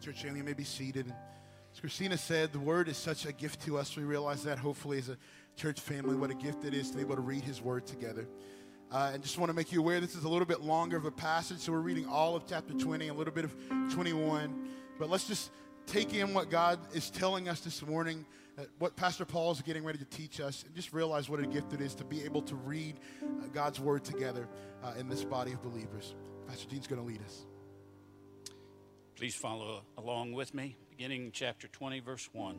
Church family, may be seated. As Christina said, the word is such a gift to us. We realize that hopefully as a church family, what a gift it is to be able to read his word together. Uh, and just want to make you aware this is a little bit longer of a passage, so we're reading all of chapter 20, a little bit of 21. But let's just take in what God is telling us this morning, uh, what Pastor Paul is getting ready to teach us, and just realize what a gift it is to be able to read uh, God's word together uh, in this body of believers. Pastor Dean's going to lead us. Please follow along with me, beginning chapter 20, verse 1.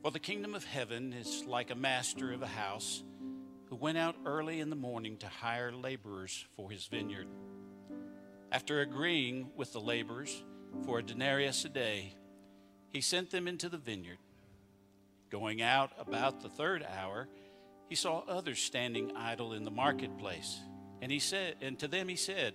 For the kingdom of heaven is like a master of a house who went out early in the morning to hire laborers for his vineyard. After agreeing with the laborers for a denarius a day, he sent them into the vineyard. Going out about the third hour, he saw others standing idle in the marketplace, and he said, and to them he said,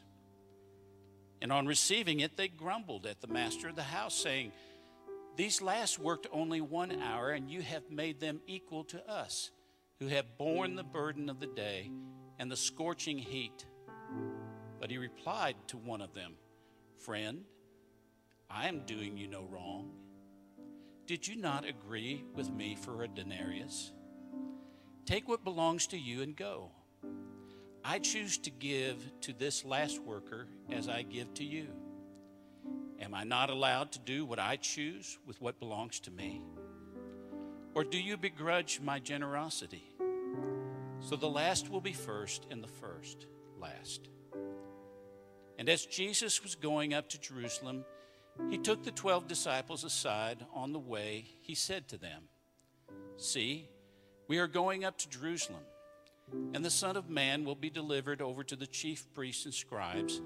And on receiving it, they grumbled at the master of the house, saying, These last worked only one hour, and you have made them equal to us, who have borne the burden of the day and the scorching heat. But he replied to one of them, Friend, I am doing you no wrong. Did you not agree with me for a denarius? Take what belongs to you and go. I choose to give to this last worker as I give to you. Am I not allowed to do what I choose with what belongs to me? Or do you begrudge my generosity? So the last will be first, and the first last. And as Jesus was going up to Jerusalem, he took the twelve disciples aside on the way. He said to them, See, we are going up to Jerusalem and the Son of Man will be delivered over to the chief priests and scribes,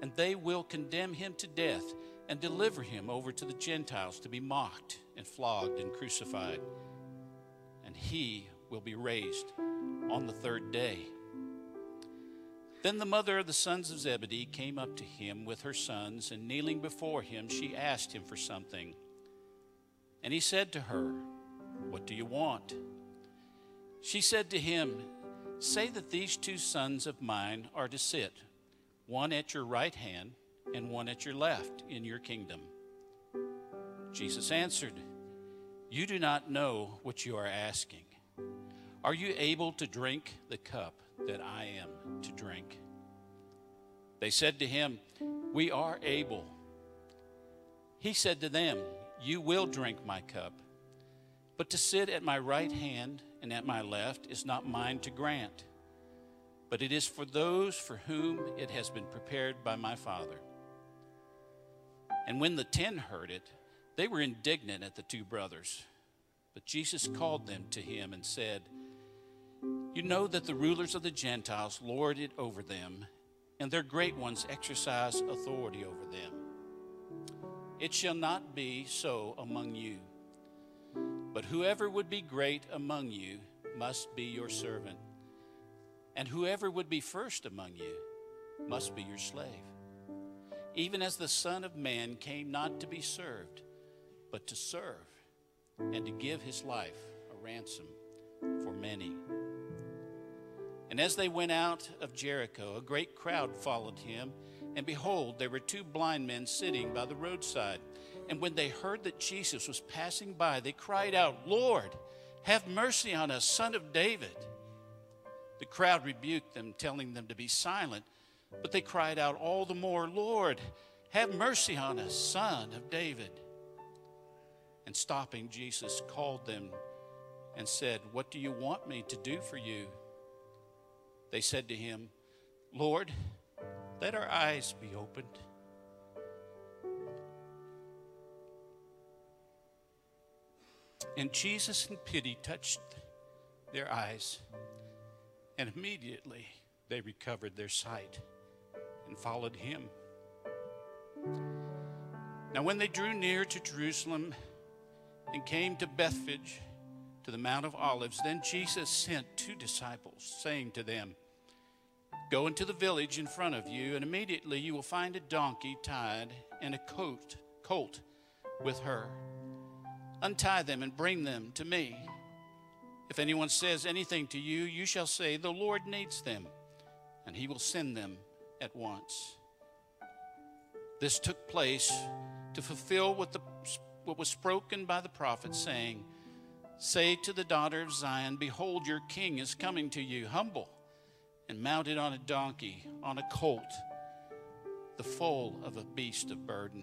and they will condemn him to death and deliver him over to the Gentiles to be mocked and flogged and crucified. And he will be raised on the third day. Then the mother of the sons of Zebedee came up to him with her sons, and kneeling before him, she asked him for something. And he said to her, What do you want? She said to him, Say that these two sons of mine are to sit, one at your right hand and one at your left in your kingdom. Jesus answered, You do not know what you are asking. Are you able to drink the cup that I am to drink? They said to him, We are able. He said to them, You will drink my cup, but to sit at my right hand and at my left is not mine to grant, but it is for those for whom it has been prepared by my Father. And when the ten heard it, they were indignant at the two brothers. But Jesus called them to him and said, You know that the rulers of the Gentiles lord it over them, and their great ones exercise authority over them. It shall not be so among you. But whoever would be great among you must be your servant, and whoever would be first among you must be your slave. Even as the Son of Man came not to be served, but to serve, and to give his life a ransom for many. And as they went out of Jericho, a great crowd followed him, and behold, there were two blind men sitting by the roadside. And when they heard that Jesus was passing by, they cried out, Lord, have mercy on us, son of David. The crowd rebuked them, telling them to be silent, but they cried out all the more, Lord, have mercy on us, son of David. And stopping, Jesus called them and said, What do you want me to do for you? They said to him, Lord, let our eyes be opened. And Jesus, in pity, touched their eyes, and immediately they recovered their sight and followed him. Now, when they drew near to Jerusalem and came to Bethphage, to the Mount of Olives, then Jesus sent two disciples, saying to them, Go into the village in front of you, and immediately you will find a donkey tied and a coat, colt with her. Untie them and bring them to me. If anyone says anything to you, you shall say, The Lord needs them, and he will send them at once. This took place to fulfill what, the, what was spoken by the prophet, saying, Say to the daughter of Zion, Behold, your king is coming to you, humble and mounted on a donkey, on a colt, the foal of a beast of burden.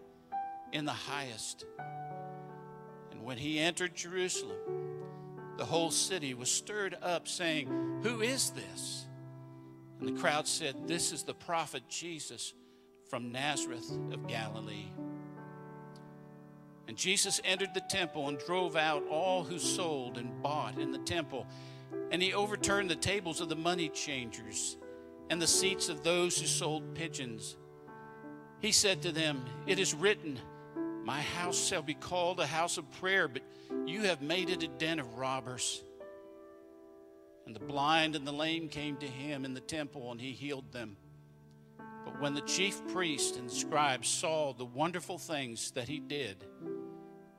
in the highest. And when he entered Jerusalem, the whole city was stirred up, saying, Who is this? And the crowd said, This is the prophet Jesus from Nazareth of Galilee. And Jesus entered the temple and drove out all who sold and bought in the temple and he overturned the tables of the money changers and the seats of those who sold pigeons. He said to them, It is written, My house shall be called a house of prayer, but you have made it a den of robbers. And the blind and the lame came to him in the temple, and he healed them. But when the chief priests and scribes saw the wonderful things that he did,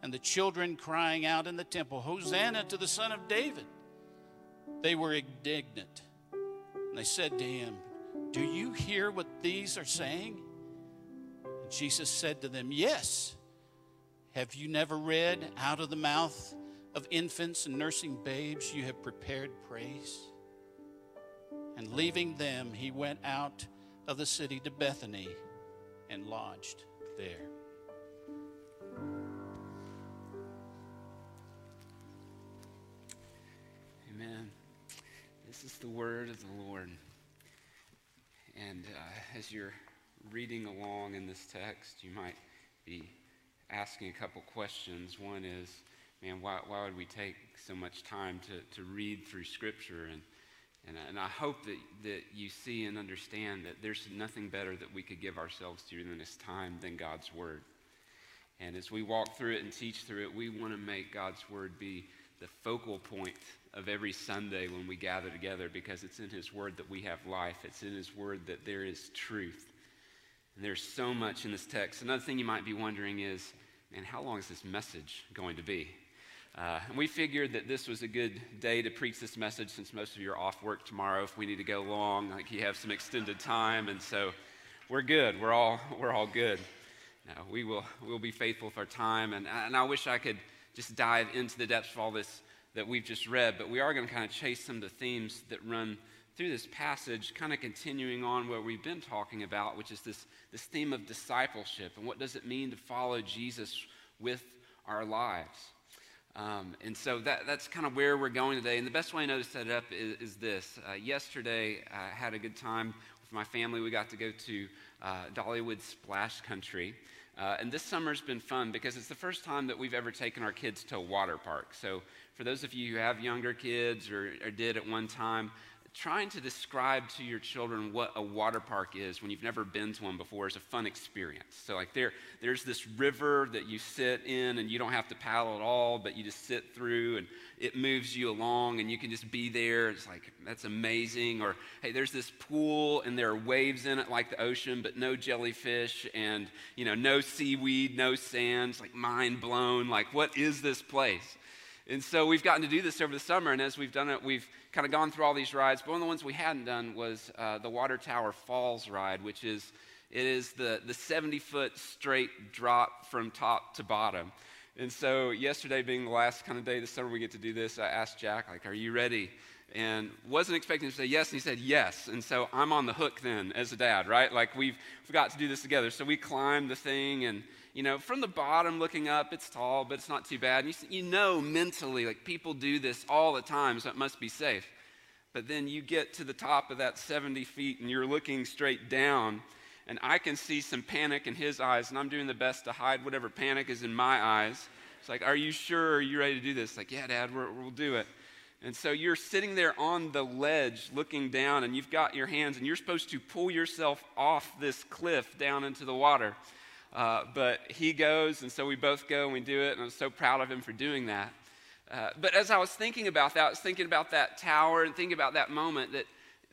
and the children crying out in the temple, Hosanna to the Son of David, they were indignant. And they said to him, Do you hear what these are saying? And Jesus said to them, Yes. Have you never read, Out of the mouth of infants and nursing babes, you have prepared praise? And leaving them, he went out of the city to Bethany and lodged there. Amen. This is the word of the Lord. And uh, as you're reading along in this text, you might be asking a couple questions. One is, man, why, why would we take so much time to, to read through Scripture? And, and, and I hope that, that you see and understand that there's nothing better that we could give ourselves to in this time than God's Word. And as we walk through it and teach through it, we want to make God's Word be the focal point of every Sunday when we gather together because it's in His Word that we have life. It's in His Word that there is truth. And there's so much in this text. Another thing you might be wondering is, man, how long is this message going to be? Uh, and we figured that this was a good day to preach this message since most of you are off work tomorrow. If we need to go long, like you have some extended time, and so we're good. We're all we're all good. Now, we will we'll be faithful with our time, and and I wish I could just dive into the depths of all this that we've just read, but we are going to kind of chase some of the themes that run through this passage, kind of continuing on what we've been talking about, which is this, this theme of discipleship and what does it mean to follow Jesus with our lives. Um, and so that, that's kind of where we're going today. And the best way I know to set it up is, is this. Uh, yesterday, I had a good time with my family. We got to go to uh, Dollywood Splash Country. Uh, and this summer's been fun because it's the first time that we've ever taken our kids to a water park. So for those of you who have younger kids or, or did at one time, trying to describe to your children what a water park is when you've never been to one before is a fun experience. So, like, there, there's this river that you sit in, and you don't have to paddle at all, but you just sit through, and it moves you along, and you can just be there. It's like, that's amazing. Or, hey, there's this pool, and there are waves in it like the ocean, but no jellyfish, and, you know, no seaweed, no sand. It's like mind blown. Like, what is this place? And so we've gotten to do this over the summer, and as we've done it, we've kind of gone through all these rides. But one of the ones we hadn't done was uh, the Water Tower Falls ride, which is it is the, the 70 foot straight drop from top to bottom. And so yesterday being the last kind of day the summer we get to do this, I asked Jack, like, are you ready? And wasn't expecting to say yes, and he said yes. And so I'm on the hook then as a dad, right? Like we've, we've got to do this together. So we climbed the thing and you know, from the bottom looking up, it's tall, but it's not too bad. And you, you know mentally, like people do this all the time, so it must be safe. But then you get to the top of that 70 feet and you're looking straight down, and I can see some panic in his eyes, and I'm doing the best to hide whatever panic is in my eyes. It's like, Are you sure? Are you ready to do this? Like, yeah, Dad, we will do it. And so you're sitting there on the ledge looking down, and you've got your hands, and you're supposed to pull yourself off this cliff down into the water. Uh, but he goes, and so we both go and we do it, and I'm so proud of him for doing that. Uh, but as I was thinking about that, I was thinking about that tower and thinking about that moment that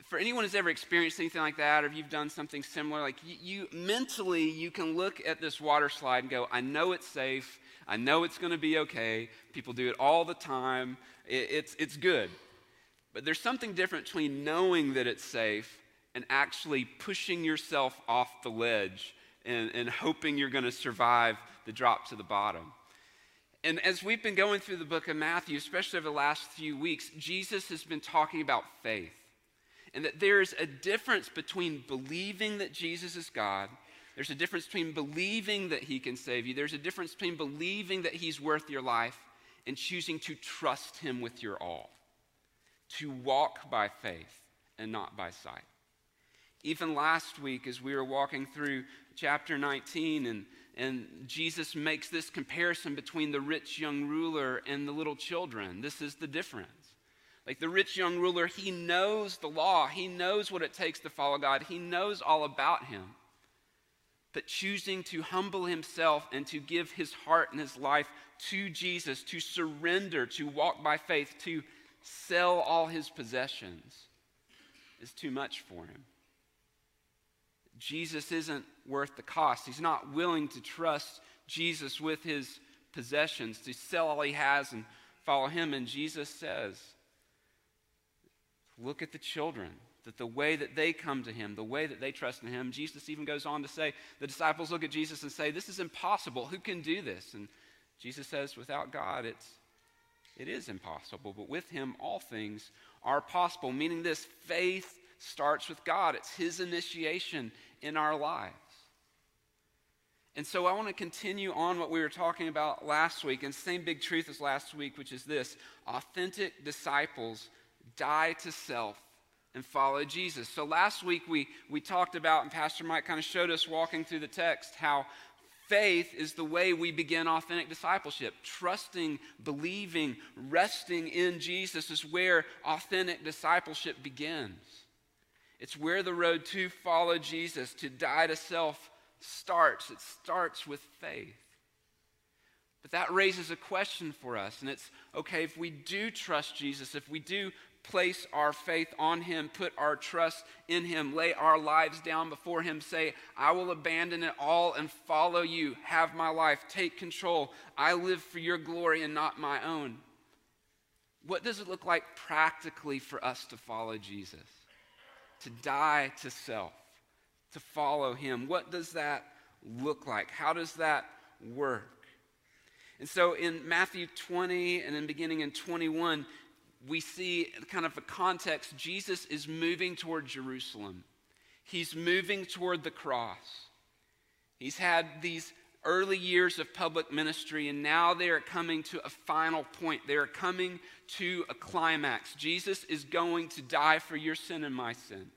for anyone who's ever experienced anything like that, or if you've done something similar, like you, you mentally, you can look at this water slide and go, I know it's safe. I know it's going to be okay. People do it all the time. It, it's, it's good. But there's something different between knowing that it's safe and actually pushing yourself off the ledge and, and hoping you're going to survive the drop to the bottom. And as we've been going through the book of Matthew, especially over the last few weeks, Jesus has been talking about faith. And that there's a difference between believing that Jesus is God, there's a difference between believing that He can save you, there's a difference between believing that He's worth your life and choosing to trust Him with your all, to walk by faith and not by sight. Even last week, as we were walking through chapter 19, and, and Jesus makes this comparison between the rich young ruler and the little children. This is the difference. Like the rich young ruler, he knows the law, he knows what it takes to follow God, he knows all about him. But choosing to humble himself and to give his heart and his life to Jesus, to surrender, to walk by faith, to sell all his possessions is too much for him. Jesus isn't worth the cost. He's not willing to trust Jesus with his possessions, to sell all he has and follow him. And Jesus says, Look at the children, that the way that they come to him, the way that they trust in him, Jesus even goes on to say, the disciples look at Jesus and say, This is impossible. Who can do this? And Jesus says, Without God, it's, it is impossible. But with him, all things are possible, meaning this faith starts with God. It's his initiation in our lives. And so I want to continue on what we were talking about last week, and same big truth as last week, which is this authentic disciples die to self and follow Jesus. So last week we, we talked about, and Pastor Mike kind of showed us walking through the text, how faith is the way we begin authentic discipleship. Trusting, believing, resting in Jesus is where authentic discipleship begins. It's where the road to follow Jesus, to die to self, starts. It starts with faith. But that raises a question for us, and it's okay, if we do trust Jesus, if we do place our faith on Him, put our trust in Him, lay our lives down before Him, say, I will abandon it all and follow you, have my life, take control. I live for your glory and not my own. What does it look like practically for us to follow Jesus? To die to self, to follow Him. What does that look like? How does that work? And so in Matthew 20 and then beginning in 21, we see kind of a context. Jesus is moving toward Jerusalem, he's moving toward the cross. He's had these early years of public ministry, and now they are coming to a final point. They are coming to a climax. Jesus is going to die for your sin and my sin.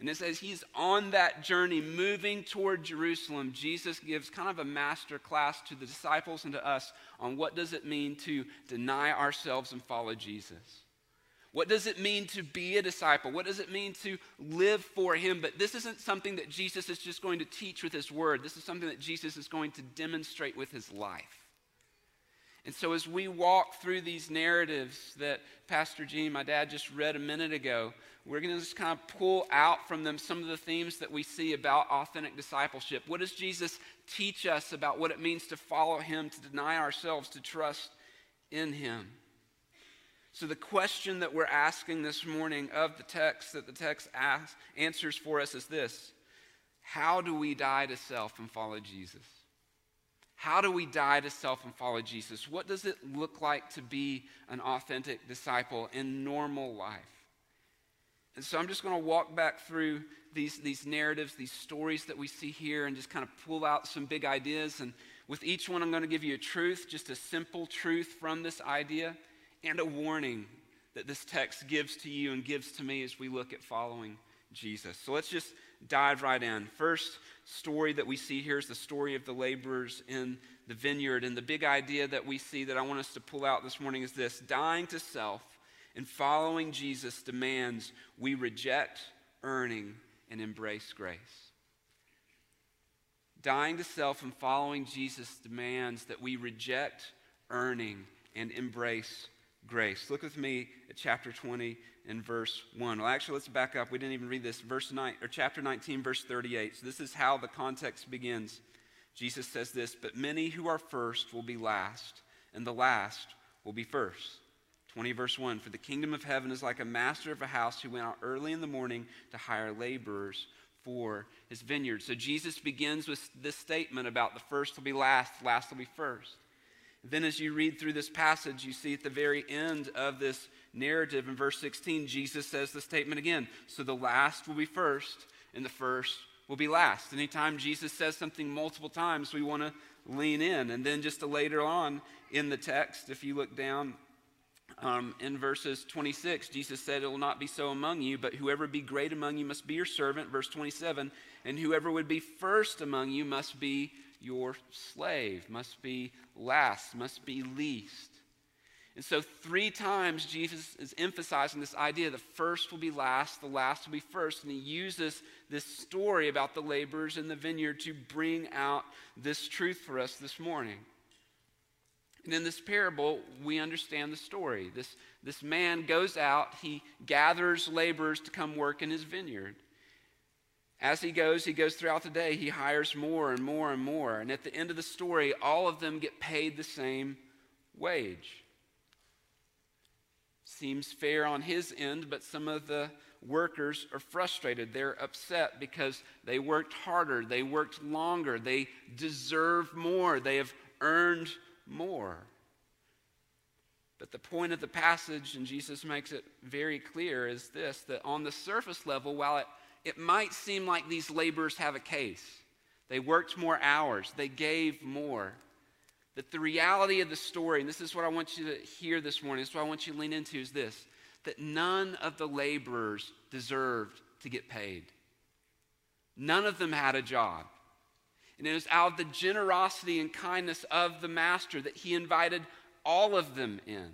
And it says he's on that journey moving toward Jerusalem. Jesus gives kind of a master class to the disciples and to us on what does it mean to deny ourselves and follow Jesus. What does it mean to be a disciple? What does it mean to live for Him? But this isn't something that Jesus is just going to teach with His word. This is something that Jesus is going to demonstrate with His life. And so, as we walk through these narratives that Pastor Gene, my dad, just read a minute ago, we're going to just kind of pull out from them some of the themes that we see about authentic discipleship. What does Jesus teach us about what it means to follow Him, to deny ourselves, to trust in Him? So, the question that we're asking this morning of the text that the text asks, answers for us is this How do we die to self and follow Jesus? How do we die to self and follow Jesus? What does it look like to be an authentic disciple in normal life? And so I'm just going to walk back through these, these narratives, these stories that we see here, and just kind of pull out some big ideas. And with each one, I'm going to give you a truth, just a simple truth from this idea and a warning that this text gives to you and gives to me as we look at following Jesus. So let's just dive right in. First story that we see here is the story of the laborers in the vineyard. And the big idea that we see that I want us to pull out this morning is this dying to self and following Jesus demands we reject earning and embrace grace. Dying to self and following Jesus demands that we reject earning and embrace grace. Look with me at chapter 20 and verse 1. Well, actually, let's back up. We didn't even read this. Verse 9 or chapter 19, verse 38. So this is how the context begins. Jesus says this, but many who are first will be last, and the last will be first. 20 verse 1 For the kingdom of heaven is like a master of a house who went out early in the morning to hire laborers for his vineyard. So Jesus begins with this statement about the first will be last, last will be first. Then, as you read through this passage, you see at the very end of this narrative in verse 16, Jesus says the statement again. So the last will be first, and the first will be last. Anytime Jesus says something multiple times, we want to lean in. And then just later on in the text, if you look down um, in verses 26, Jesus said, It will not be so among you, but whoever be great among you must be your servant. Verse 27, and whoever would be first among you must be your slave, must be last, must be least. And so, three times Jesus is emphasizing this idea the first will be last, the last will be first. And he uses this story about the laborers in the vineyard to bring out this truth for us this morning. And in this parable, we understand the story. This, this man goes out, he gathers laborers to come work in his vineyard. As he goes, he goes throughout the day, he hires more and more and more. And at the end of the story, all of them get paid the same wage. Seems fair on his end, but some of the workers are frustrated. They're upset because they worked harder, they worked longer, they deserve more, they have earned more. But the point of the passage, and Jesus makes it very clear, is this that on the surface level, while it it might seem like these laborers have a case. They worked more hours, they gave more. That the reality of the story, and this is what I want you to hear this morning, this is what I want you to lean into, is this that none of the laborers deserved to get paid. None of them had a job. And it was out of the generosity and kindness of the master that he invited all of them in.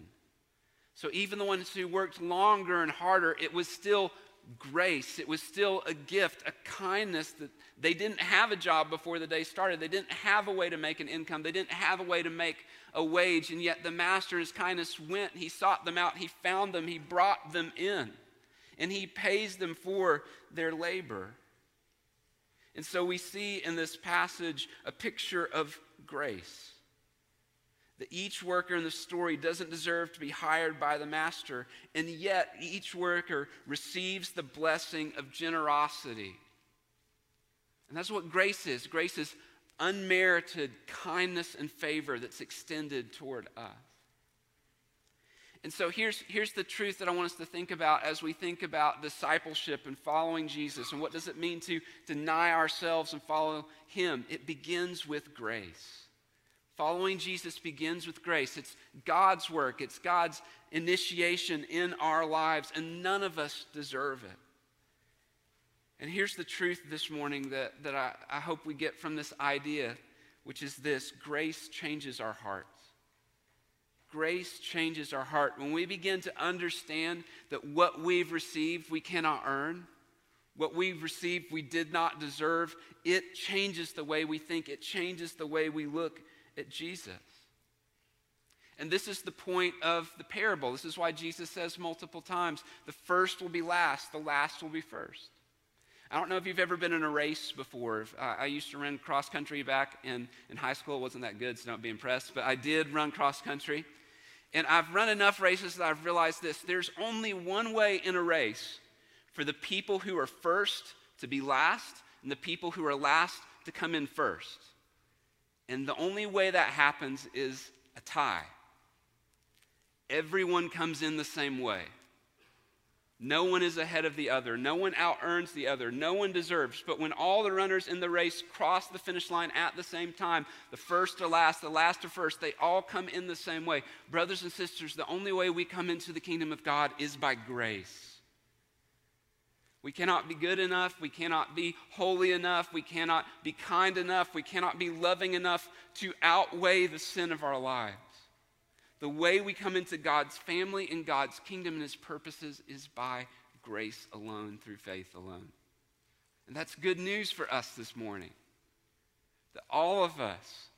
So even the ones who worked longer and harder, it was still grace. It was still a gift, a kindness that they didn't have a job before the day started. They didn't have a way to make an income. They didn't have a way to make a wage. And yet the master, in his kindness, went. He sought them out. He found them. He brought them in. And he pays them for their labor. And so we see in this passage a picture of grace that each worker in the story doesn't deserve to be hired by the master, and yet each worker receives the blessing of generosity. And that's what grace is grace is unmerited kindness and favor that's extended toward us. And so here's, here's the truth that I want us to think about as we think about discipleship and following Jesus and what does it mean to deny ourselves and follow Him. It begins with grace. Following Jesus begins with grace. It's God's work, it's God's initiation in our lives, and none of us deserve it. And here's the truth this morning that, that I, I hope we get from this idea, which is this grace changes our hearts. grace changes our heart. When we begin to understand that what we've received we cannot earn, what we've received we did not deserve, it changes the way we think, it changes the way we look at Jesus. And this is the point of the parable. This is why Jesus says multiple times the first will be last, the last will be first. I don't know if you've ever been in a race before. Uh, I used to run cross country back in, in high school. It wasn't that good, so don't be impressed. But I did run cross country. And I've run enough races that I've realized this there's only one way in a race for the people who are first to be last and the people who are last to come in first. And the only way that happens is a tie. Everyone comes in the same way. No one is ahead of the other. No one out earns the other. No one deserves. But when all the runners in the race cross the finish line at the same time, the first to last, the last to first, they all come in the same way. Brothers and sisters, the only way we come into the kingdom of God is by grace. We cannot be good enough. We cannot be holy enough. We cannot be kind enough. We cannot be loving enough to outweigh the sin of our lives. The way we come into God's family and God's kingdom and his purposes is by grace alone, through faith alone. And that's good news for us this morning. That all of us,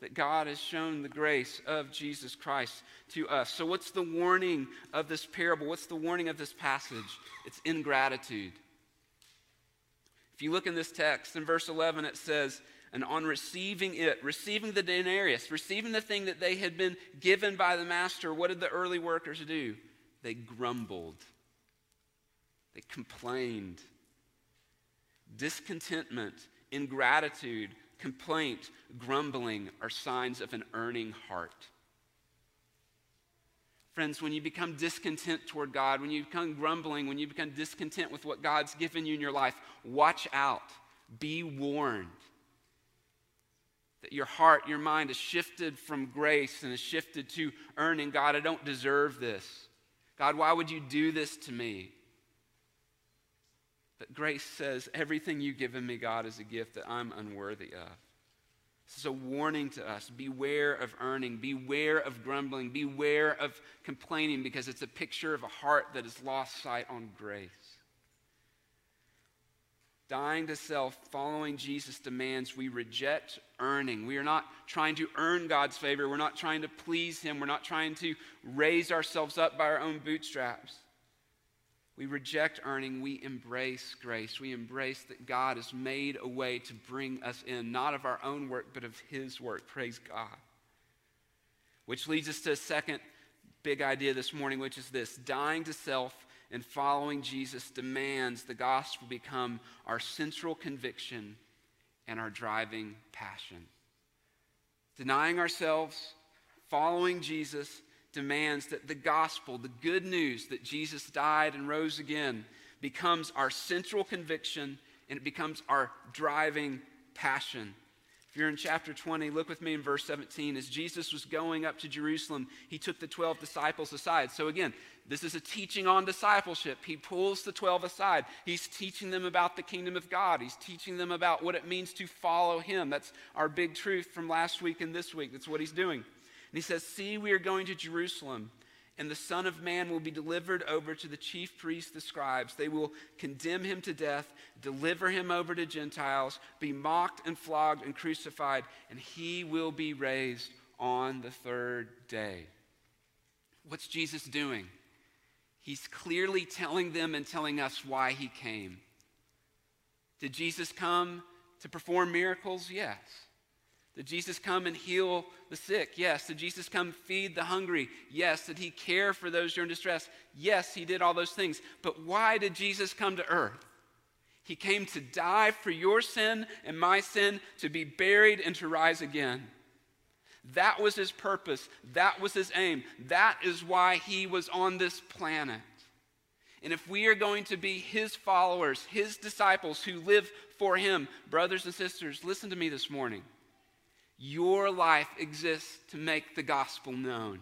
that God has shown the grace of Jesus Christ to us. So, what's the warning of this parable? What's the warning of this passage? It's ingratitude. If you look in this text, in verse 11, it says, and on receiving it, receiving the denarius, receiving the thing that they had been given by the master, what did the early workers do? They grumbled, they complained. Discontentment, ingratitude, complaint, grumbling are signs of an earning heart. Friends, when you become discontent toward God, when you become grumbling, when you become discontent with what God's given you in your life, watch out. Be warned that your heart, your mind is shifted from grace and is shifted to earning. God, I don't deserve this. God, why would you do this to me? But grace says, everything you've given me, God, is a gift that I'm unworthy of. This is a warning to us. Beware of earning. Beware of grumbling. Beware of complaining because it's a picture of a heart that has lost sight on grace. Dying to self, following Jesus demands we reject earning. We are not trying to earn God's favor. We're not trying to please Him. We're not trying to raise ourselves up by our own bootstraps. We reject earning, we embrace grace. We embrace that God has made a way to bring us in, not of our own work, but of His work. Praise God. Which leads us to a second big idea this morning, which is this dying to self and following Jesus demands the gospel become our central conviction and our driving passion. Denying ourselves, following Jesus, demands that the gospel, the good news that Jesus died and rose again, becomes our central conviction and it becomes our driving passion. If you're in chapter 20, look with me in verse 17. As Jesus was going up to Jerusalem, he took the 12 disciples aside. So, again, this is a teaching on discipleship. He pulls the 12 aside. He's teaching them about the kingdom of God. He's teaching them about what it means to follow him. That's our big truth from last week and this week. That's what he's doing. And he says, See, we are going to Jerusalem, and the Son of Man will be delivered over to the chief priests, the scribes. They will condemn him to death, deliver him over to Gentiles, be mocked and flogged and crucified, and he will be raised on the third day. What's Jesus doing? He's clearly telling them and telling us why he came. Did Jesus come to perform miracles? Yes. Did Jesus come and heal the sick? Yes. Did Jesus come feed the hungry? Yes. Did he care for those who are in distress? Yes, he did all those things. But why did Jesus come to earth? He came to die for your sin and my sin, to be buried and to rise again. That was his purpose. That was his aim. That is why he was on this planet. And if we are going to be his followers, his disciples who live for him, brothers and sisters, listen to me this morning. Your life exists to make the gospel known.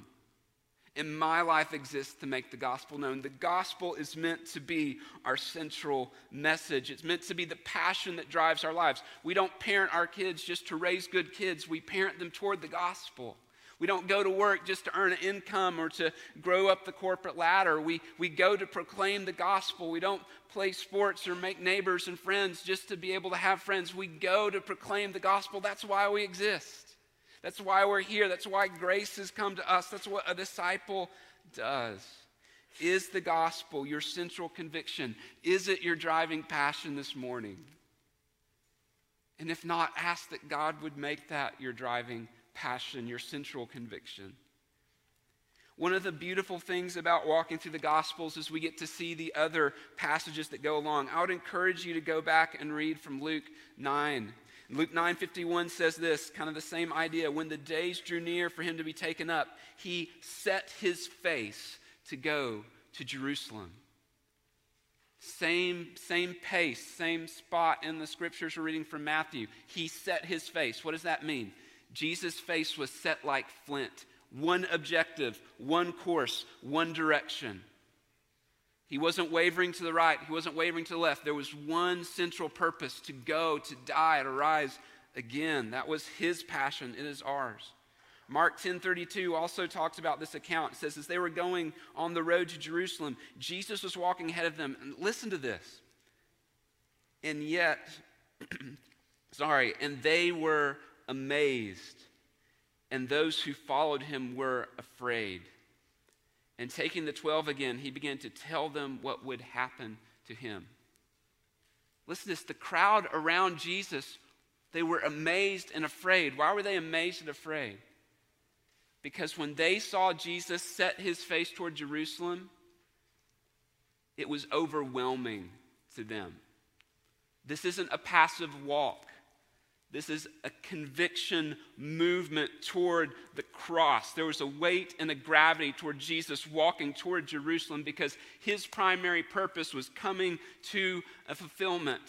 And my life exists to make the gospel known. The gospel is meant to be our central message. It's meant to be the passion that drives our lives. We don't parent our kids just to raise good kids, we parent them toward the gospel. We don't go to work just to earn an income or to grow up the corporate ladder. We, we go to proclaim the gospel. We don't play sports or make neighbors and friends just to be able to have friends. We go to proclaim the gospel. That's why we exist. That's why we're here. That's why grace has come to us. That's what a disciple does. Is the gospel your central conviction? Is it your driving passion this morning? And if not, ask that God would make that your driving passion, your central conviction. One of the beautiful things about walking through the Gospels is we get to see the other passages that go along. I would encourage you to go back and read from Luke 9. Luke 9:51 says this, kind of the same idea. When the days drew near for him to be taken up, he set his face to go to Jerusalem. Same, same pace, same spot in the scriptures we're reading from Matthew. He set his face. What does that mean? Jesus' face was set like flint. One objective, one course, one direction. He wasn't wavering to the right, he wasn't wavering to the left. There was one central purpose to go, to die, to rise again. That was his passion, it is ours. Mark 10:32 also talks about this account. It says as they were going on the road to Jerusalem, Jesus was walking ahead of them. And listen to this. And yet sorry, and they were amazed, and those who followed him were afraid. And taking the 12 again, he began to tell them what would happen to him. Listen to this the crowd around Jesus, they were amazed and afraid. Why were they amazed and afraid? Because when they saw Jesus set his face toward Jerusalem, it was overwhelming to them. This isn't a passive walk. This is a conviction movement toward the cross. There was a weight and a gravity toward Jesus walking toward Jerusalem because his primary purpose was coming to a fulfillment.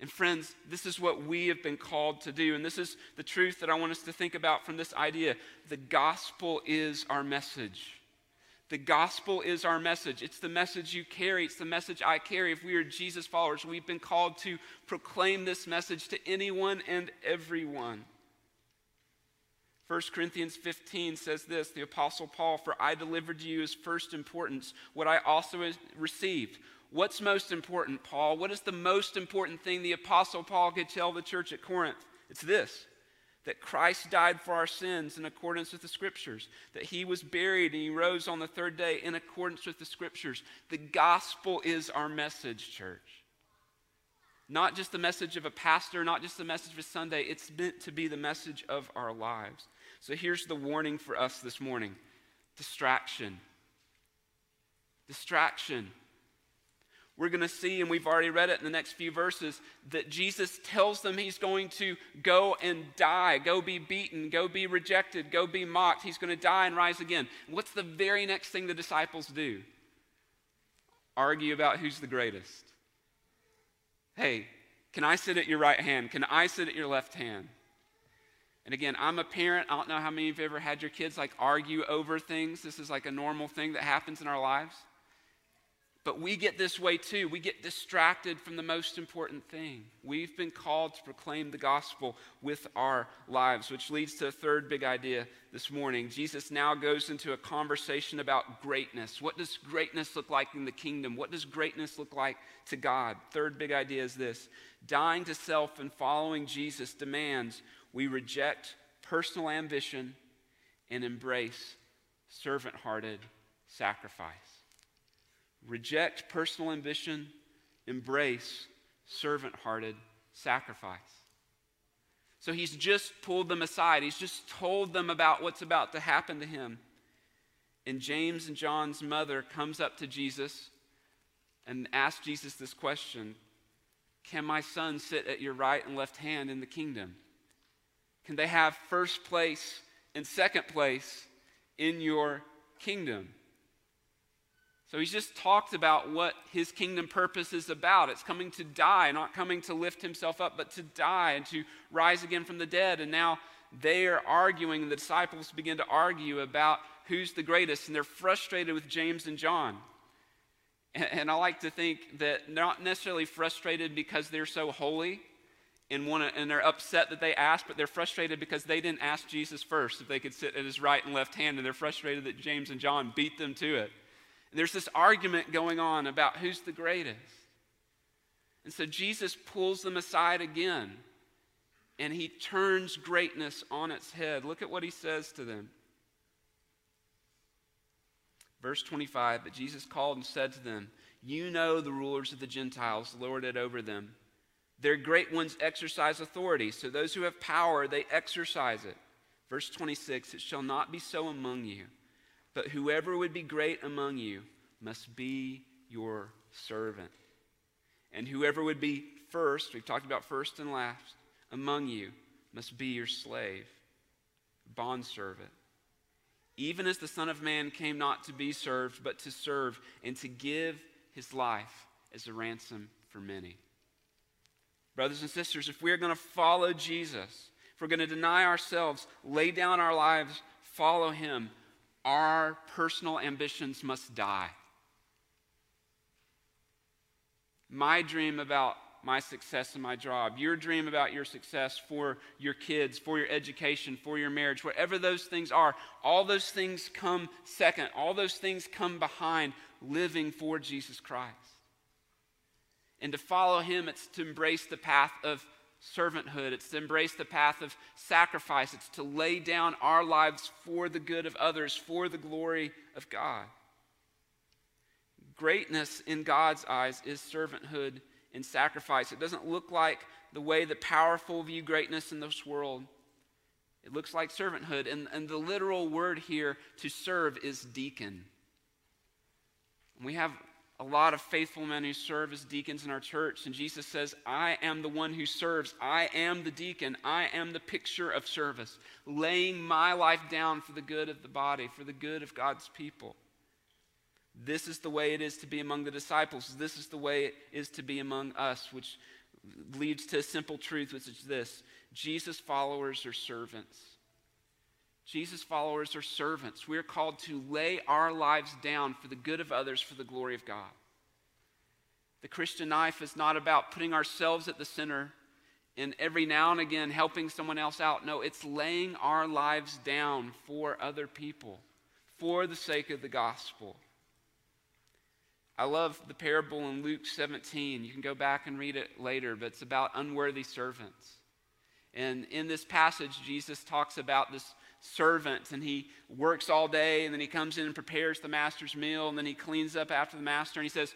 And friends, this is what we have been called to do. And this is the truth that I want us to think about from this idea. The gospel is our message. The gospel is our message. It's the message you carry. It's the message I carry. If we are Jesus followers, we've been called to proclaim this message to anyone and everyone. 1 Corinthians 15 says this the Apostle Paul, For I delivered to you as first importance what I also received. What's most important, Paul? What is the most important thing the Apostle Paul could tell the church at Corinth? It's this that Christ died for our sins in accordance with the scriptures, that he was buried and he rose on the third day in accordance with the scriptures. The gospel is our message, church. Not just the message of a pastor, not just the message of a Sunday, it's meant to be the message of our lives. So here's the warning for us this morning distraction. Distraction we're going to see, and we've already read it in the next few verses, that Jesus tells them he's going to go and die, go be beaten, go be rejected, go be mocked. He's going to die and rise again. What's the very next thing the disciples do? Argue about who's the greatest. Hey, can I sit at your right hand? Can I sit at your left hand? And again, I'm a parent. I don't know how many of you have ever had your kids like argue over things. This is like a normal thing that happens in our lives. But we get this way too. We get distracted from the most important thing. We've been called to proclaim the gospel with our lives, which leads to a third big idea this morning. Jesus now goes into a conversation about greatness. What does greatness look like in the kingdom? What does greatness look like to God? Third big idea is this dying to self and following Jesus demands we reject personal ambition and embrace servant hearted sacrifice. Reject personal ambition, embrace servant hearted sacrifice. So he's just pulled them aside. He's just told them about what's about to happen to him. And James and John's mother comes up to Jesus and asks Jesus this question Can my son sit at your right and left hand in the kingdom? Can they have first place and second place in your kingdom? So he's just talked about what his kingdom purpose is about. It's coming to die, not coming to lift himself up, but to die and to rise again from the dead. And now they are arguing, the disciples begin to argue about who's the greatest, and they're frustrated with James and John. And, I like to think that they're not necessarily frustrated because they're so holy, and, wanna, and they're upset that they asked, but they're frustrated because they didn't ask Jesus first if they could sit at his right and left hand, and they're frustrated that James and John beat them to it. And there's this argument going on about who's the greatest. And so Jesus pulls them aside again, and he turns greatness on its head. Look at what he says to them. Verse 25 But Jesus called and said to them, You know the rulers of the Gentiles lord it over them their great ones exercise authority. So those who have power, they exercise it. Verse 26 It shall not be so among you, but whoever would be great among you must be your servant. And whoever would be first, we've talked about first and last, among you must be your slave, bondservant. Even as the Son of Man came not to be served, but to serve and to give his life as a ransom for many. Brothers and sisters, if we're going to follow Jesus, if we're going to deny ourselves, lay down our lives, follow him, our personal ambitions must die. My dream about my success in my job, your dream about your success for your kids, for your education, for your marriage, whatever those things are, all those things come second. All those things come behind living for Jesus Christ. And to follow him, it's to embrace the path of servanthood, it's to embrace the path of sacrifice, it's to lay down our lives for the good of others, for the glory of God. Greatness in God's eyes is servanthood and sacrifice. It doesn't look like the way the powerful view greatness in this world. It looks like servanthood. And, and the literal word here to serve is deacon. We have a lot of faithful men who serve as deacons in our church. And Jesus says, I am the one who serves. I am the deacon. I am the picture of service, laying my life down for the good of the body, for the good of God's people. This is the way it is to be among the disciples. This is the way it is to be among us, which leads to a simple truth, which is this Jesus' followers are servants. Jesus' followers are servants. We are called to lay our lives down for the good of others, for the glory of God. The Christian life is not about putting ourselves at the center and every now and again helping someone else out. No, it's laying our lives down for other people, for the sake of the gospel. I love the parable in Luke 17. You can go back and read it later, but it's about unworthy servants. And in this passage, Jesus talks about this servant and he works all day and then he comes in and prepares the master's meal and then he cleans up after the master and he says,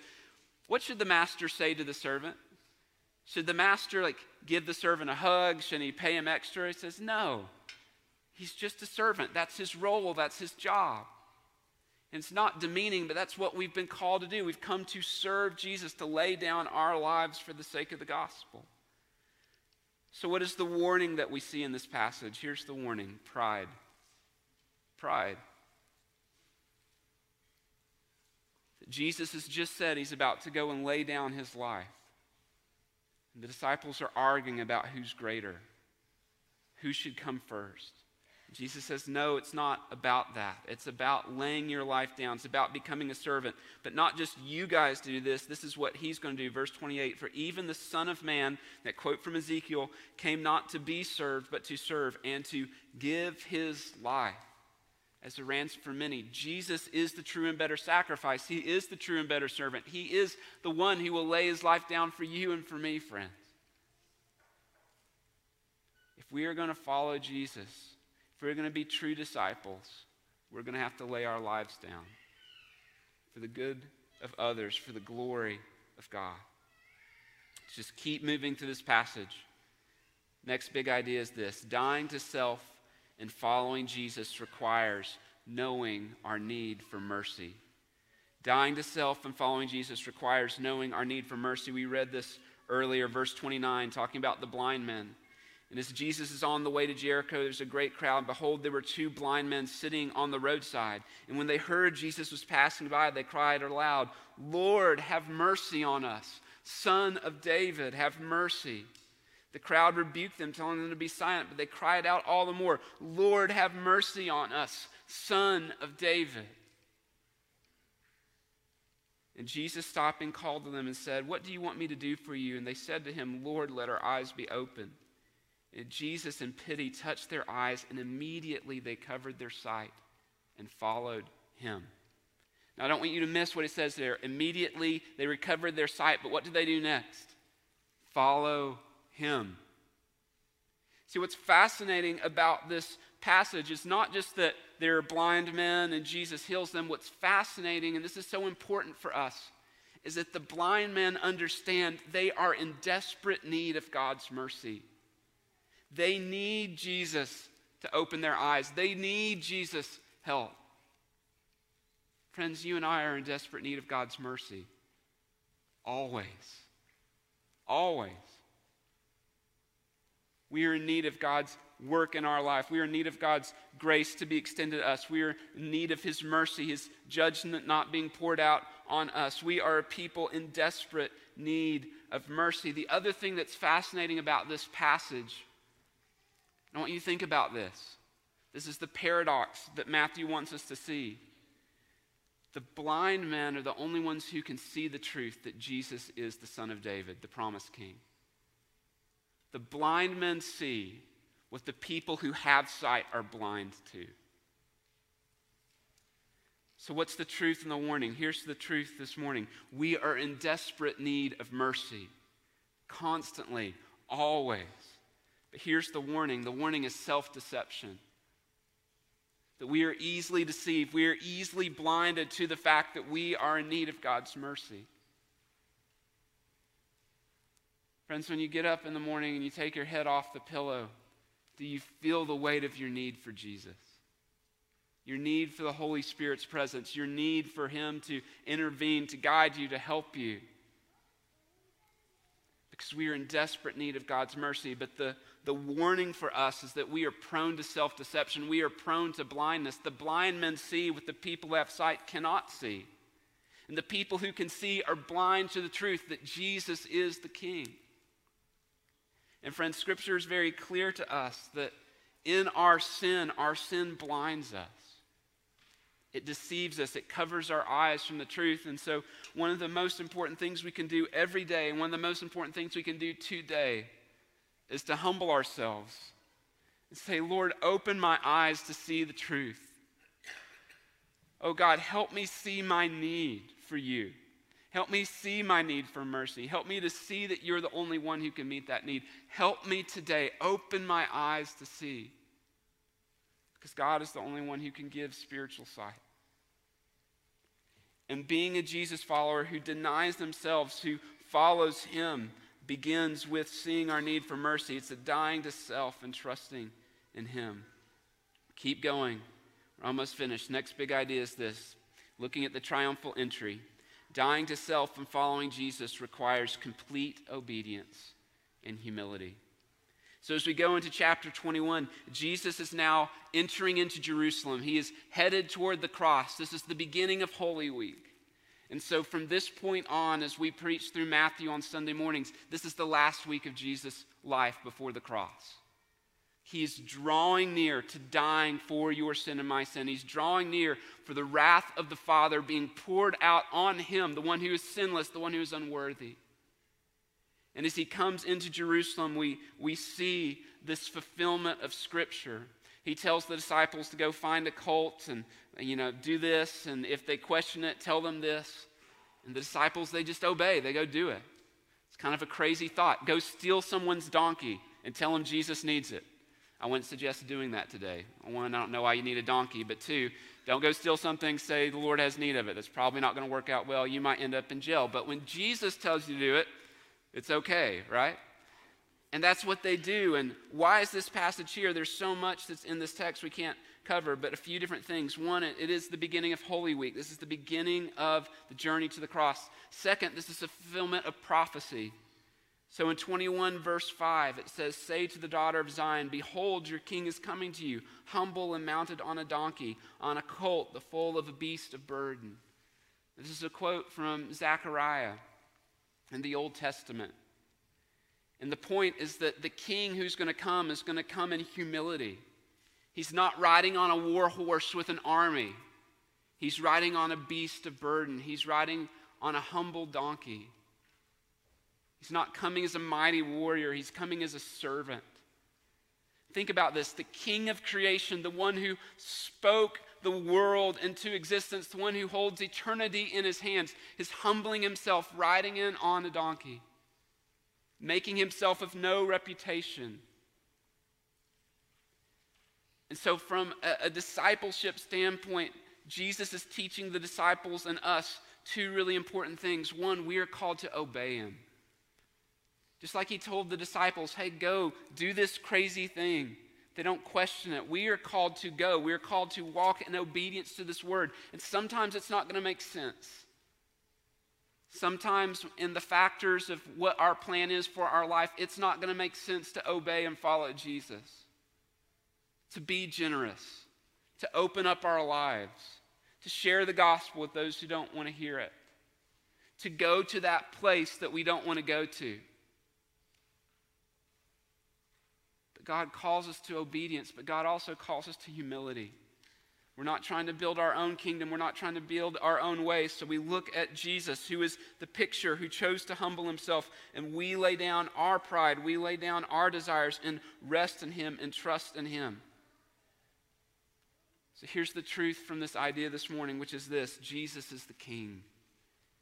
What should the master say to the servant? Should the master like give the servant a hug? Should he pay him extra? He says, No. He's just a servant. That's his role, that's his job. And it's not demeaning, but that's what we've been called to do. We've come to serve Jesus, to lay down our lives for the sake of the gospel. So, what is the warning that we see in this passage? Here's the warning pride. Pride. Jesus has just said he's about to go and lay down his life. And the disciples are arguing about who's greater, who should come first. Jesus says, No, it's not about that. It's about laying your life down. It's about becoming a servant. But not just you guys do this. This is what he's going to do. Verse 28 For even the Son of Man, that quote from Ezekiel, came not to be served, but to serve and to give his life as a ransom for many. Jesus is the true and better sacrifice. He is the true and better servant. He is the one who will lay his life down for you and for me, friends. If we are going to follow Jesus, if we're going to be true disciples, we're going to have to lay our lives down for the good of others, for the glory of God. Let's just keep moving through this passage. Next big idea is this dying to self and following Jesus requires knowing our need for mercy. Dying to self and following Jesus requires knowing our need for mercy. We read this earlier, verse 29, talking about the blind men. And as Jesus is on the way to Jericho, there's a great crowd. Behold, there were two blind men sitting on the roadside. And when they heard Jesus was passing by, they cried aloud, Lord, have mercy on us. Son of David, have mercy. The crowd rebuked them, telling them to be silent, but they cried out all the more, Lord, have mercy on us, Son of David. And Jesus stopping called to them and said, What do you want me to do for you? And they said to him, Lord, let our eyes be open. Jesus, in pity, touched their eyes, and immediately they covered their sight and followed him. Now, I don't want you to miss what it says there. Immediately they recovered their sight, but what did they do next? Follow him. See, what's fascinating about this passage is not just that there are blind men and Jesus heals them. What's fascinating, and this is so important for us, is that the blind men understand they are in desperate need of God's mercy. They need Jesus to open their eyes, they need Jesus' help. Friends, you and I are in desperate need of God's mercy. Always. Always. We are in need of God's work in our life. We are in need of God's grace to be extended to us. We are in need of His mercy, His judgment not being poured out on us. We are a people in desperate need of mercy. The other thing that's fascinating about this passage, I want you to think about this. This is the paradox that Matthew wants us to see. The blind men are the only ones who can see the truth that Jesus is the Son of David, the promised King. The blind men see what the people who have sight are blind to. So, what's the truth and the warning? Here's the truth this morning. We are in desperate need of mercy, constantly, always. But here's the warning the warning is self deception. That we are easily deceived, we are easily blinded to the fact that we are in need of God's mercy. Friends, when you get up in the morning and you take your head off the pillow, do you feel the weight of your need for Jesus? Your need for the Holy Spirit's presence, your need for Him to intervene, to guide you, to help you. Because we are in desperate need of God's mercy. But the, the warning for us is that we are prone to self deception. We are prone to blindness. The blind men see what the people who have sight cannot see. And the people who can see are blind to the truth that Jesus is the King. And friends, Scripture is very clear to us that in our sin, our sin blinds us. It deceives us. It covers our eyes from the truth. And so, one of the most important things we can do every day, and one of the most important things we can do today, is to humble ourselves and say, Lord, open my eyes to see the truth. Oh God, help me see my need for you. Help me see my need for mercy. Help me to see that you're the only one who can meet that need. Help me today. Open my eyes to see. Because God is the only one who can give spiritual sight. And being a Jesus follower who denies themselves, who follows Him, begins with seeing our need for mercy. It's a dying to self and trusting in Him. Keep going. We're almost finished. Next big idea is this looking at the triumphal entry. Dying to self and following Jesus requires complete obedience and humility. So, as we go into chapter 21, Jesus is now entering into Jerusalem. He is headed toward the cross. This is the beginning of Holy Week. And so, from this point on, as we preach through Matthew on Sunday mornings, this is the last week of Jesus' life before the cross. He's drawing near to dying for your sin and my sin. He's drawing near for the wrath of the Father being poured out on him, the one who is sinless, the one who is unworthy. And as he comes into Jerusalem, we, we see this fulfillment of Scripture. He tells the disciples to go find a colt and, you know, do this. And if they question it, tell them this. And the disciples, they just obey. They go do it. It's kind of a crazy thought. Go steal someone's donkey and tell them Jesus needs it. I wouldn't suggest doing that today. One, I don't know why you need a donkey, but two, don't go steal something, say the Lord has need of it. That's probably not going to work out well. You might end up in jail. But when Jesus tells you to do it, it's okay, right? And that's what they do. And why is this passage here? There's so much that's in this text we can't cover, but a few different things. One, it is the beginning of Holy Week. This is the beginning of the journey to the cross. Second, this is a fulfillment of prophecy. So in 21, verse 5, it says, Say to the daughter of Zion, Behold, your king is coming to you, humble and mounted on a donkey, on a colt, the foal of a beast of burden. This is a quote from Zechariah in the Old Testament. And the point is that the king who's going to come is going to come in humility. He's not riding on a war horse with an army, he's riding on a beast of burden. He's riding on a humble donkey. He's not coming as a mighty warrior, he's coming as a servant. Think about this the king of creation, the one who spoke the world into existence, the one who holds eternity in his hands, is humbling himself, riding in on a donkey, making himself of no reputation. And so, from a, a discipleship standpoint, Jesus is teaching the disciples and us two really important things. One, we are called to obey him. Just like he told the disciples, hey, go, do this crazy thing. They don't question it. We are called to go. We are called to walk in obedience to this word. And sometimes it's not going to make sense. Sometimes, in the factors of what our plan is for our life, it's not going to make sense to obey and follow Jesus, to be generous, to open up our lives, to share the gospel with those who don't want to hear it, to go to that place that we don't want to go to. But God calls us to obedience, but God also calls us to humility. We're not trying to build our own kingdom. We're not trying to build our own way. So we look at Jesus, who is the picture, who chose to humble himself, and we lay down our pride, we lay down our desires, and rest in him and trust in him. So here's the truth from this idea this morning, which is this Jesus is the King.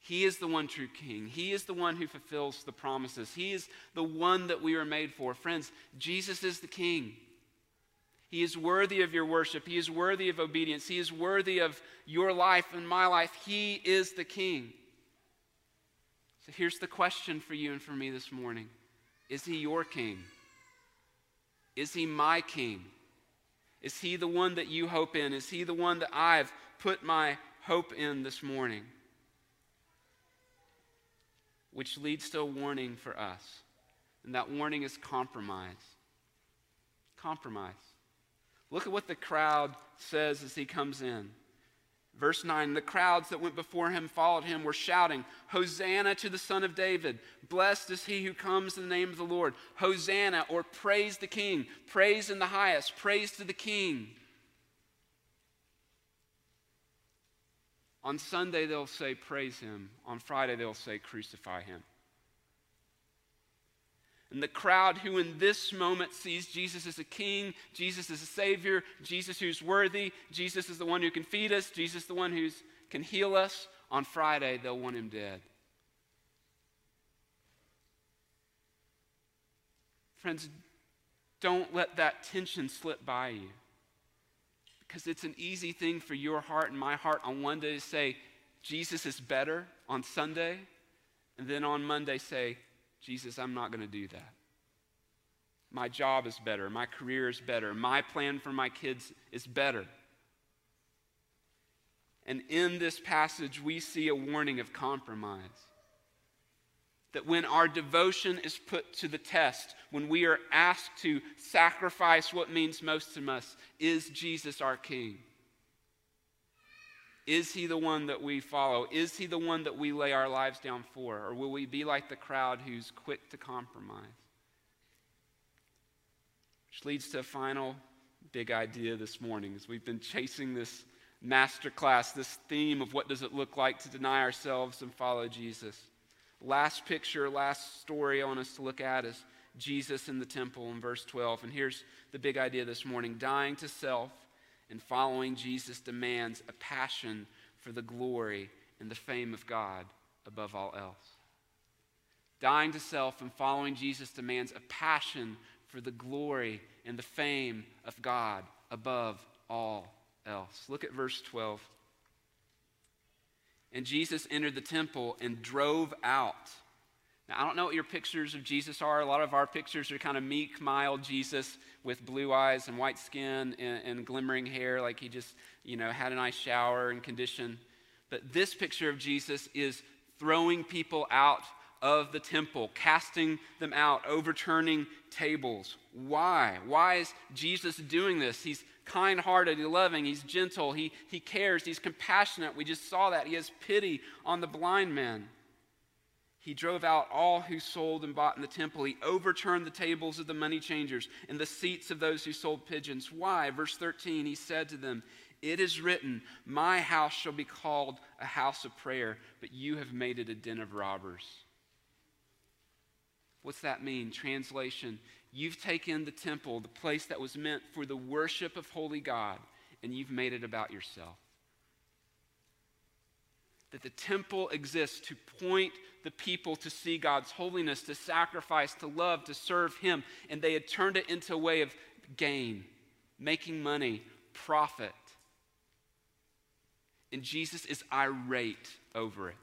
He is the one true king. He is the one who fulfills the promises. He is the one that we were made for. Friends, Jesus is the king. He is worthy of your worship. He is worthy of obedience. He is worthy of your life and my life. He is the king. So here's the question for you and for me this morning Is he your king? Is he my king? Is he the one that you hope in? Is he the one that I've put my hope in this morning? which leads to a warning for us. And that warning is compromise. Compromise. Look at what the crowd says as he comes in. Verse 9 The crowds that went before him followed him were shouting, Hosanna to the Son of David! Blessed is he who comes in the name of the Lord! Hosanna, or praise the King! Praise in the highest! Praise to the King! On Sunday, they'll say, Praise him. On Friday, they'll say, Crucify him. And the crowd who in this moment sees Jesus as a king, Jesus as a savior, Jesus who's worthy, Jesus is the one who can feed us, Jesus the one who can heal us, on Friday, they'll want him dead. Friends, don't let that tension slip by you. Because it's an easy thing for your heart and my heart on one day to say, Jesus is better on Sunday, and then on Monday say, Jesus, I'm not going to do that. My job is better. My career is better. My plan for my kids is better. And in this passage, we see a warning of compromise that when our devotion is put to the test, when we are asked to sacrifice what means most to us, is Jesus our King? Is he the one that we follow? Is he the one that we lay our lives down for? Or will we be like the crowd who's quick to compromise? Which leads to a final big idea this morning as we've been chasing this master class, this theme of what does it look like to deny ourselves and follow Jesus. Last picture, last story I want us to look at is Jesus in the temple in verse 12. And here's the big idea this morning dying to self and following Jesus demands a passion for the glory and the fame of God above all else. Dying to self and following Jesus demands a passion for the glory and the fame of God above all else. Look at verse 12. And Jesus entered the temple and drove out. Now, I don't know what your pictures of Jesus are. A lot of our pictures are kind of meek, mild Jesus with blue eyes and white skin and, and glimmering hair, like he just, you know, had a nice shower and condition. But this picture of Jesus is throwing people out of the temple, casting them out, overturning tables. Why? Why is Jesus doing this? He's kind hearted, he's loving, he's gentle, he, he cares, he's compassionate. We just saw that. He has pity on the blind man. He drove out all who sold and bought in the temple. He overturned the tables of the money changers and the seats of those who sold pigeons. Why? Verse 13, he said to them, It is written, My house shall be called a house of prayer, but you have made it a den of robbers. What's that mean? Translation You've taken the temple, the place that was meant for the worship of holy God, and you've made it about yourself that the temple exists to point the people to see God's holiness, to sacrifice, to love, to serve Him. And they had turned it into a way of gain, making money, profit. And Jesus is irate over it.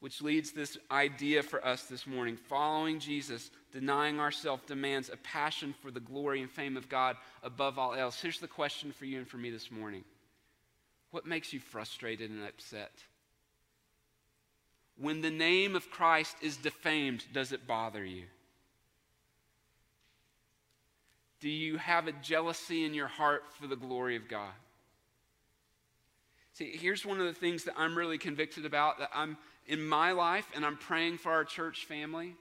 Which leads this idea for us this morning. Following Jesus, denying ourselves, demands a passion for the glory and fame of God above all else. Here's the question for you and for me this morning what makes you frustrated and upset? When the name of Christ is defamed, does it bother you? Do you have a jealousy in your heart for the glory of God? See, here's one of the things that I'm really convicted about that I'm in my life and I'm praying for our church family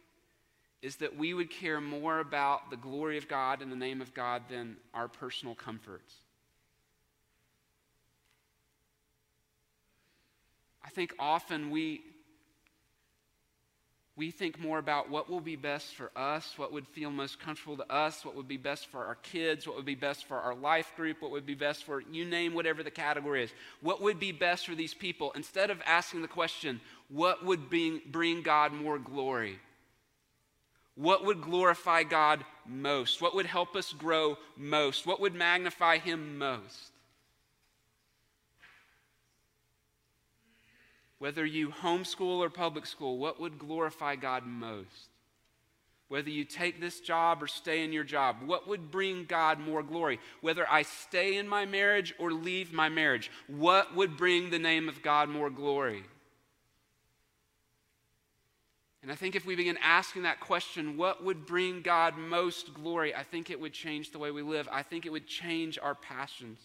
is that we would care more about the glory of God and the name of God than our personal comforts. I think often we, we think more about what will be best for us, what would feel most comfortable to us, what would be best for our kids, what would be best for our life group, what would be best for you name whatever the category is. What would be best for these people instead of asking the question, what would bring, bring God more glory? What would glorify God most? What would help us grow most? What would magnify Him most? Whether you homeschool or public school, what would glorify God most? Whether you take this job or stay in your job, what would bring God more glory? Whether I stay in my marriage or leave my marriage, what would bring the name of God more glory? And I think if we begin asking that question, what would bring God most glory? I think it would change the way we live. I think it would change our passions.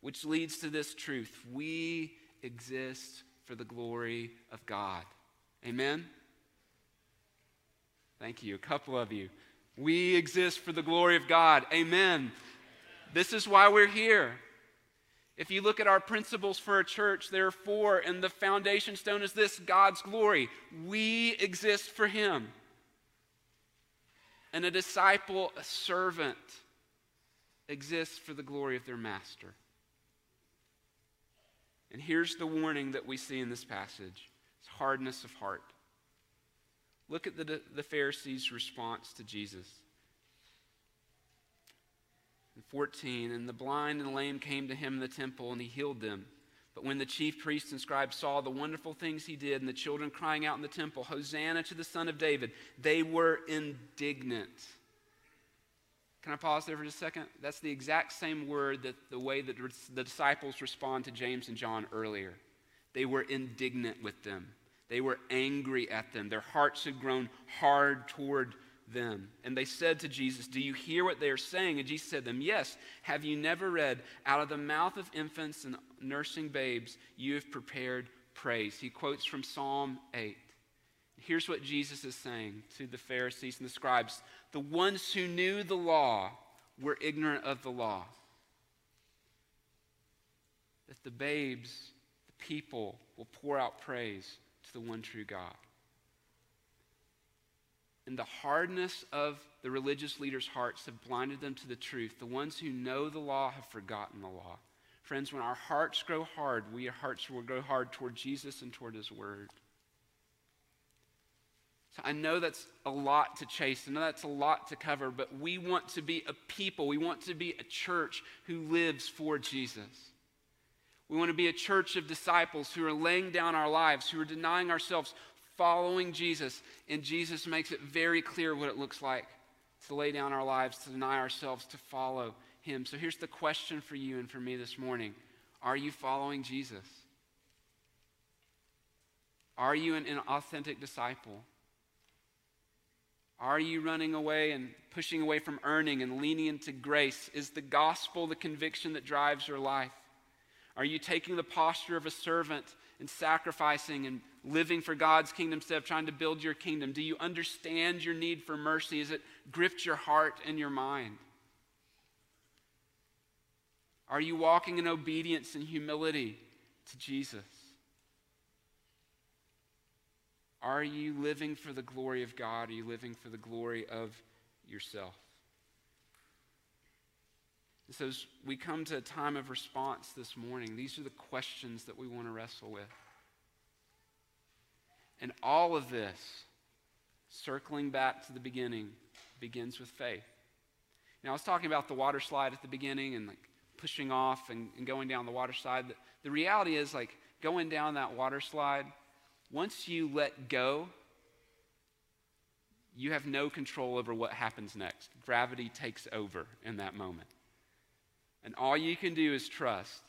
Which leads to this truth we exist for the glory of God. Amen? Thank you. A couple of you. We exist for the glory of God. Amen. This is why we're here. If you look at our principles for a church, there are four, and the foundation stone is this God's glory. We exist for Him. And a disciple, a servant, exists for the glory of their master. And here's the warning that we see in this passage it's hardness of heart. Look at the, the Pharisees' response to Jesus. In 14, and the blind and lame came to him in the temple, and he healed them. But when the chief priests and scribes saw the wonderful things he did, and the children crying out in the temple, Hosanna to the Son of David, they were indignant. Can I pause there for just a second? That's the exact same word that the way that the disciples respond to James and John earlier. They were indignant with them. They were angry at them. Their hearts had grown hard toward them. And they said to Jesus, Do you hear what they are saying? And Jesus said to them, Yes. Have you never read, Out of the mouth of infants and nursing babes, you have prepared praise? He quotes from Psalm 8. Here's what Jesus is saying to the Pharisees and the scribes the ones who knew the law were ignorant of the law. That the babes, the people, will pour out praise to the one true God. And the hardness of the religious leaders' hearts have blinded them to the truth. The ones who know the law have forgotten the law. Friends, when our hearts grow hard, we, our hearts will grow hard toward Jesus and toward His Word. So I know that's a lot to chase. I know that's a lot to cover, but we want to be a people. We want to be a church who lives for Jesus. We want to be a church of disciples who are laying down our lives, who are denying ourselves, following Jesus. And Jesus makes it very clear what it looks like to lay down our lives, to deny ourselves, to follow Him. So here's the question for you and for me this morning Are you following Jesus? Are you an, an authentic disciple? Are you running away and pushing away from earning and leaning into grace? Is the gospel the conviction that drives your life? Are you taking the posture of a servant and sacrificing and living for God's kingdom instead of trying to build your kingdom? Do you understand your need for mercy? Is it gripped your heart and your mind? Are you walking in obedience and humility to Jesus? Are you living for the glory of God? Are you living for the glory of yourself? And so, as we come to a time of response this morning, these are the questions that we want to wrestle with. And all of this, circling back to the beginning, begins with faith. Now, I was talking about the water slide at the beginning and like pushing off and, and going down the water slide. The, the reality is, like, going down that water slide, once you let go, you have no control over what happens next. Gravity takes over in that moment. And all you can do is trust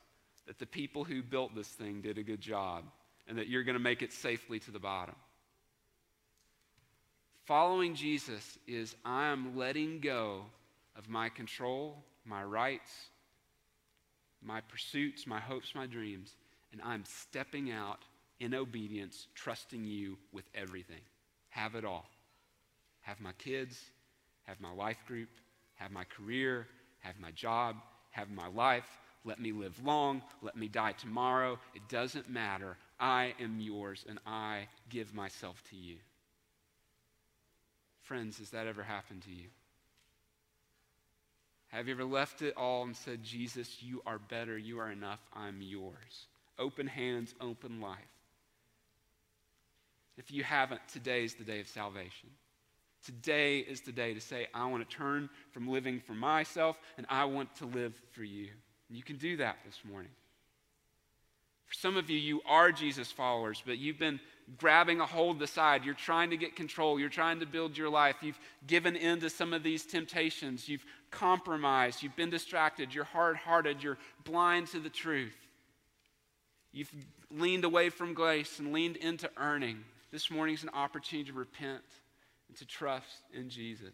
that the people who built this thing did a good job and that you're going to make it safely to the bottom. Following Jesus is I am letting go of my control, my rights, my pursuits, my hopes, my dreams, and I'm stepping out in obedience, trusting you with everything. Have it all. Have my kids, have my life group, have my career, have my job, have my life. Let me live long. Let me die tomorrow. It doesn't matter. I am yours and I give myself to you. Friends, has that ever happened to you? Have you ever left it all and said, Jesus, you are better, you are enough, I'm yours? Open hands, open life. If you haven't, today is the day of salvation. Today is the day to say, I want to turn from living for myself and I want to live for you. And you can do that this morning. For some of you, you are Jesus followers, but you've been grabbing a hold the side. You're trying to get control. You're trying to build your life. You've given in to some of these temptations. You've compromised. You've been distracted. You're hard hearted. You're blind to the truth. You've leaned away from grace and leaned into earning. This morning is an opportunity to repent and to trust in Jesus.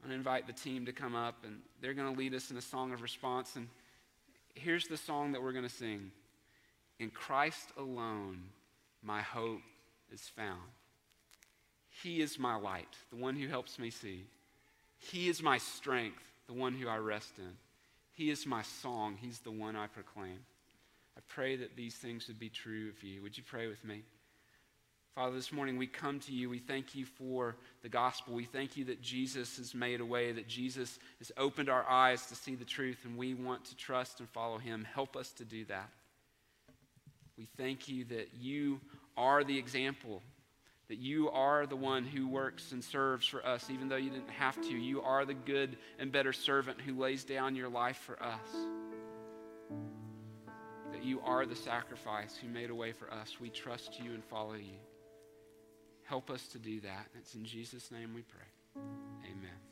I'm going to invite the team to come up, and they're going to lead us in a song of response. And here's the song that we're going to sing In Christ alone, my hope is found. He is my light, the one who helps me see. He is my strength, the one who I rest in. He is my song, He's the one I proclaim. I pray that these things would be true of you. Would you pray with me? Father, this morning we come to you. We thank you for the gospel. We thank you that Jesus has made a way, that Jesus has opened our eyes to see the truth, and we want to trust and follow him. Help us to do that. We thank you that you are the example, that you are the one who works and serves for us, even though you didn't have to. You are the good and better servant who lays down your life for us. You are the sacrifice who made a way for us. We trust you and follow you. Help us to do that. It's in Jesus' name we pray. Amen.